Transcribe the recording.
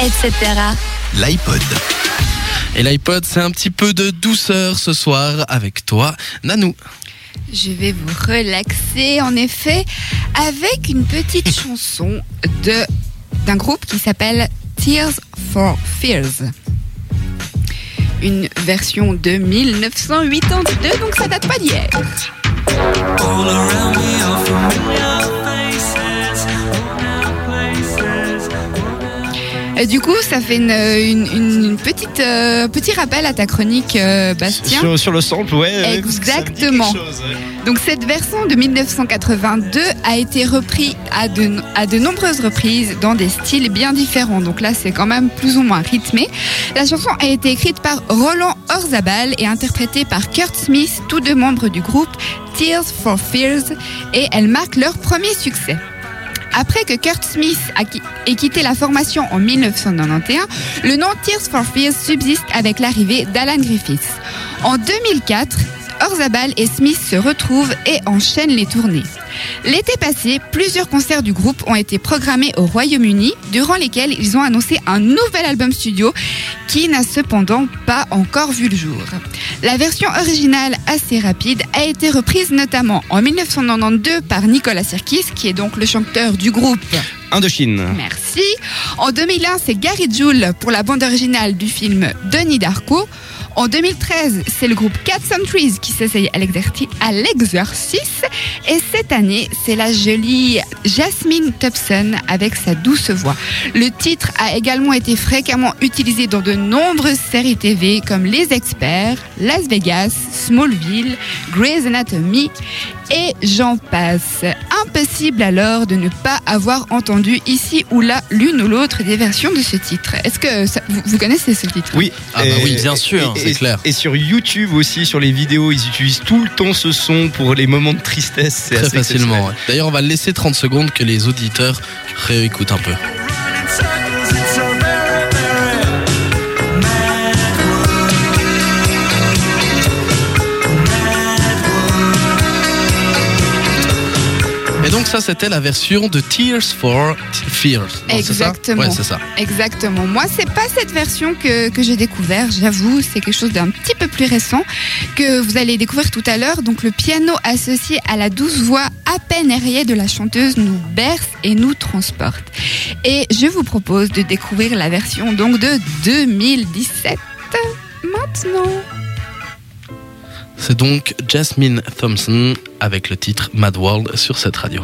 etc. L'iPod. Et l'iPod, c'est un petit peu de douceur ce soir avec toi, Nanou. Je vais vous relaxer en effet avec une petite chanson de d'un groupe qui s'appelle Tears for Fears. Une version de 1982, donc ça date pas d'hier. Et du coup, ça fait une, une- une petite euh, petit rappel à ta chronique, euh, Bastien. Sur, sur le sample, ouais. Exactement. chose, ouais. Donc cette version de 1982 a été reprise à de, à de nombreuses reprises dans des styles bien différents. Donc là, c'est quand même plus ou moins rythmé. La chanson a été écrite par Roland Orzabal et interprétée par Kurt Smith, tous deux membres du groupe Tears for Fears, et elle marque leur premier succès. Après que Kurt Smith ait quitté la formation en 1991, le nom Tears for Fears subsiste avec l'arrivée d'Alan Griffiths. En 2004, Orzabal et Smith se retrouvent et enchaînent les tournées. L'été passé, plusieurs concerts du groupe ont été programmés au Royaume-Uni, durant lesquels ils ont annoncé un nouvel album studio qui n'a cependant pas encore vu le jour. La version originale, assez rapide, a été reprise notamment en 1992 par Nicolas Sirkis, qui est donc le chanteur du groupe Indochine. Merci. En 2001, c'est Gary Jules pour la bande originale du film Denis Darko. En 2013, c'est le groupe Cat Centuries qui s'essaye à l'exercice. Et cette année, c'est la jolie Jasmine Thompson avec sa douce voix. Le titre a également été fréquemment utilisé dans de nombreuses séries TV comme Les Experts, Las Vegas, Smallville, Grey's Anatomy et j'en passe. Impossible alors de ne pas avoir entendu ici ou là l'une ou l'autre des versions de ce titre. Est-ce que ça- vous, vous connaissez ce titre? Oui. Ah bah oui, bien sûr, c'est clair. Et sur YouTube aussi, sur les vidéos, ils utilisent tout le temps ce son pour les moments de tristesse. Très assez facilement. D'ailleurs, on va laisser 30 secondes que les auditeurs réécoutent un peu. Et donc ça, c'était la version de Tears for Fears. Non, Exactement. Ouais, c'est ça. Exactement. Moi, c'est pas cette version que, que j'ai découvert, j'avoue, c'est quelque chose d'un petit peu plus récent que vous allez découvrir tout à l'heure. Donc, le piano associé à la douce voix à peine éraillée de la chanteuse nous berce et nous transporte. Et je vous propose de découvrir la version donc de 2017 maintenant. C'est donc Jasmine Thompson avec le titre Mad World sur cette radio.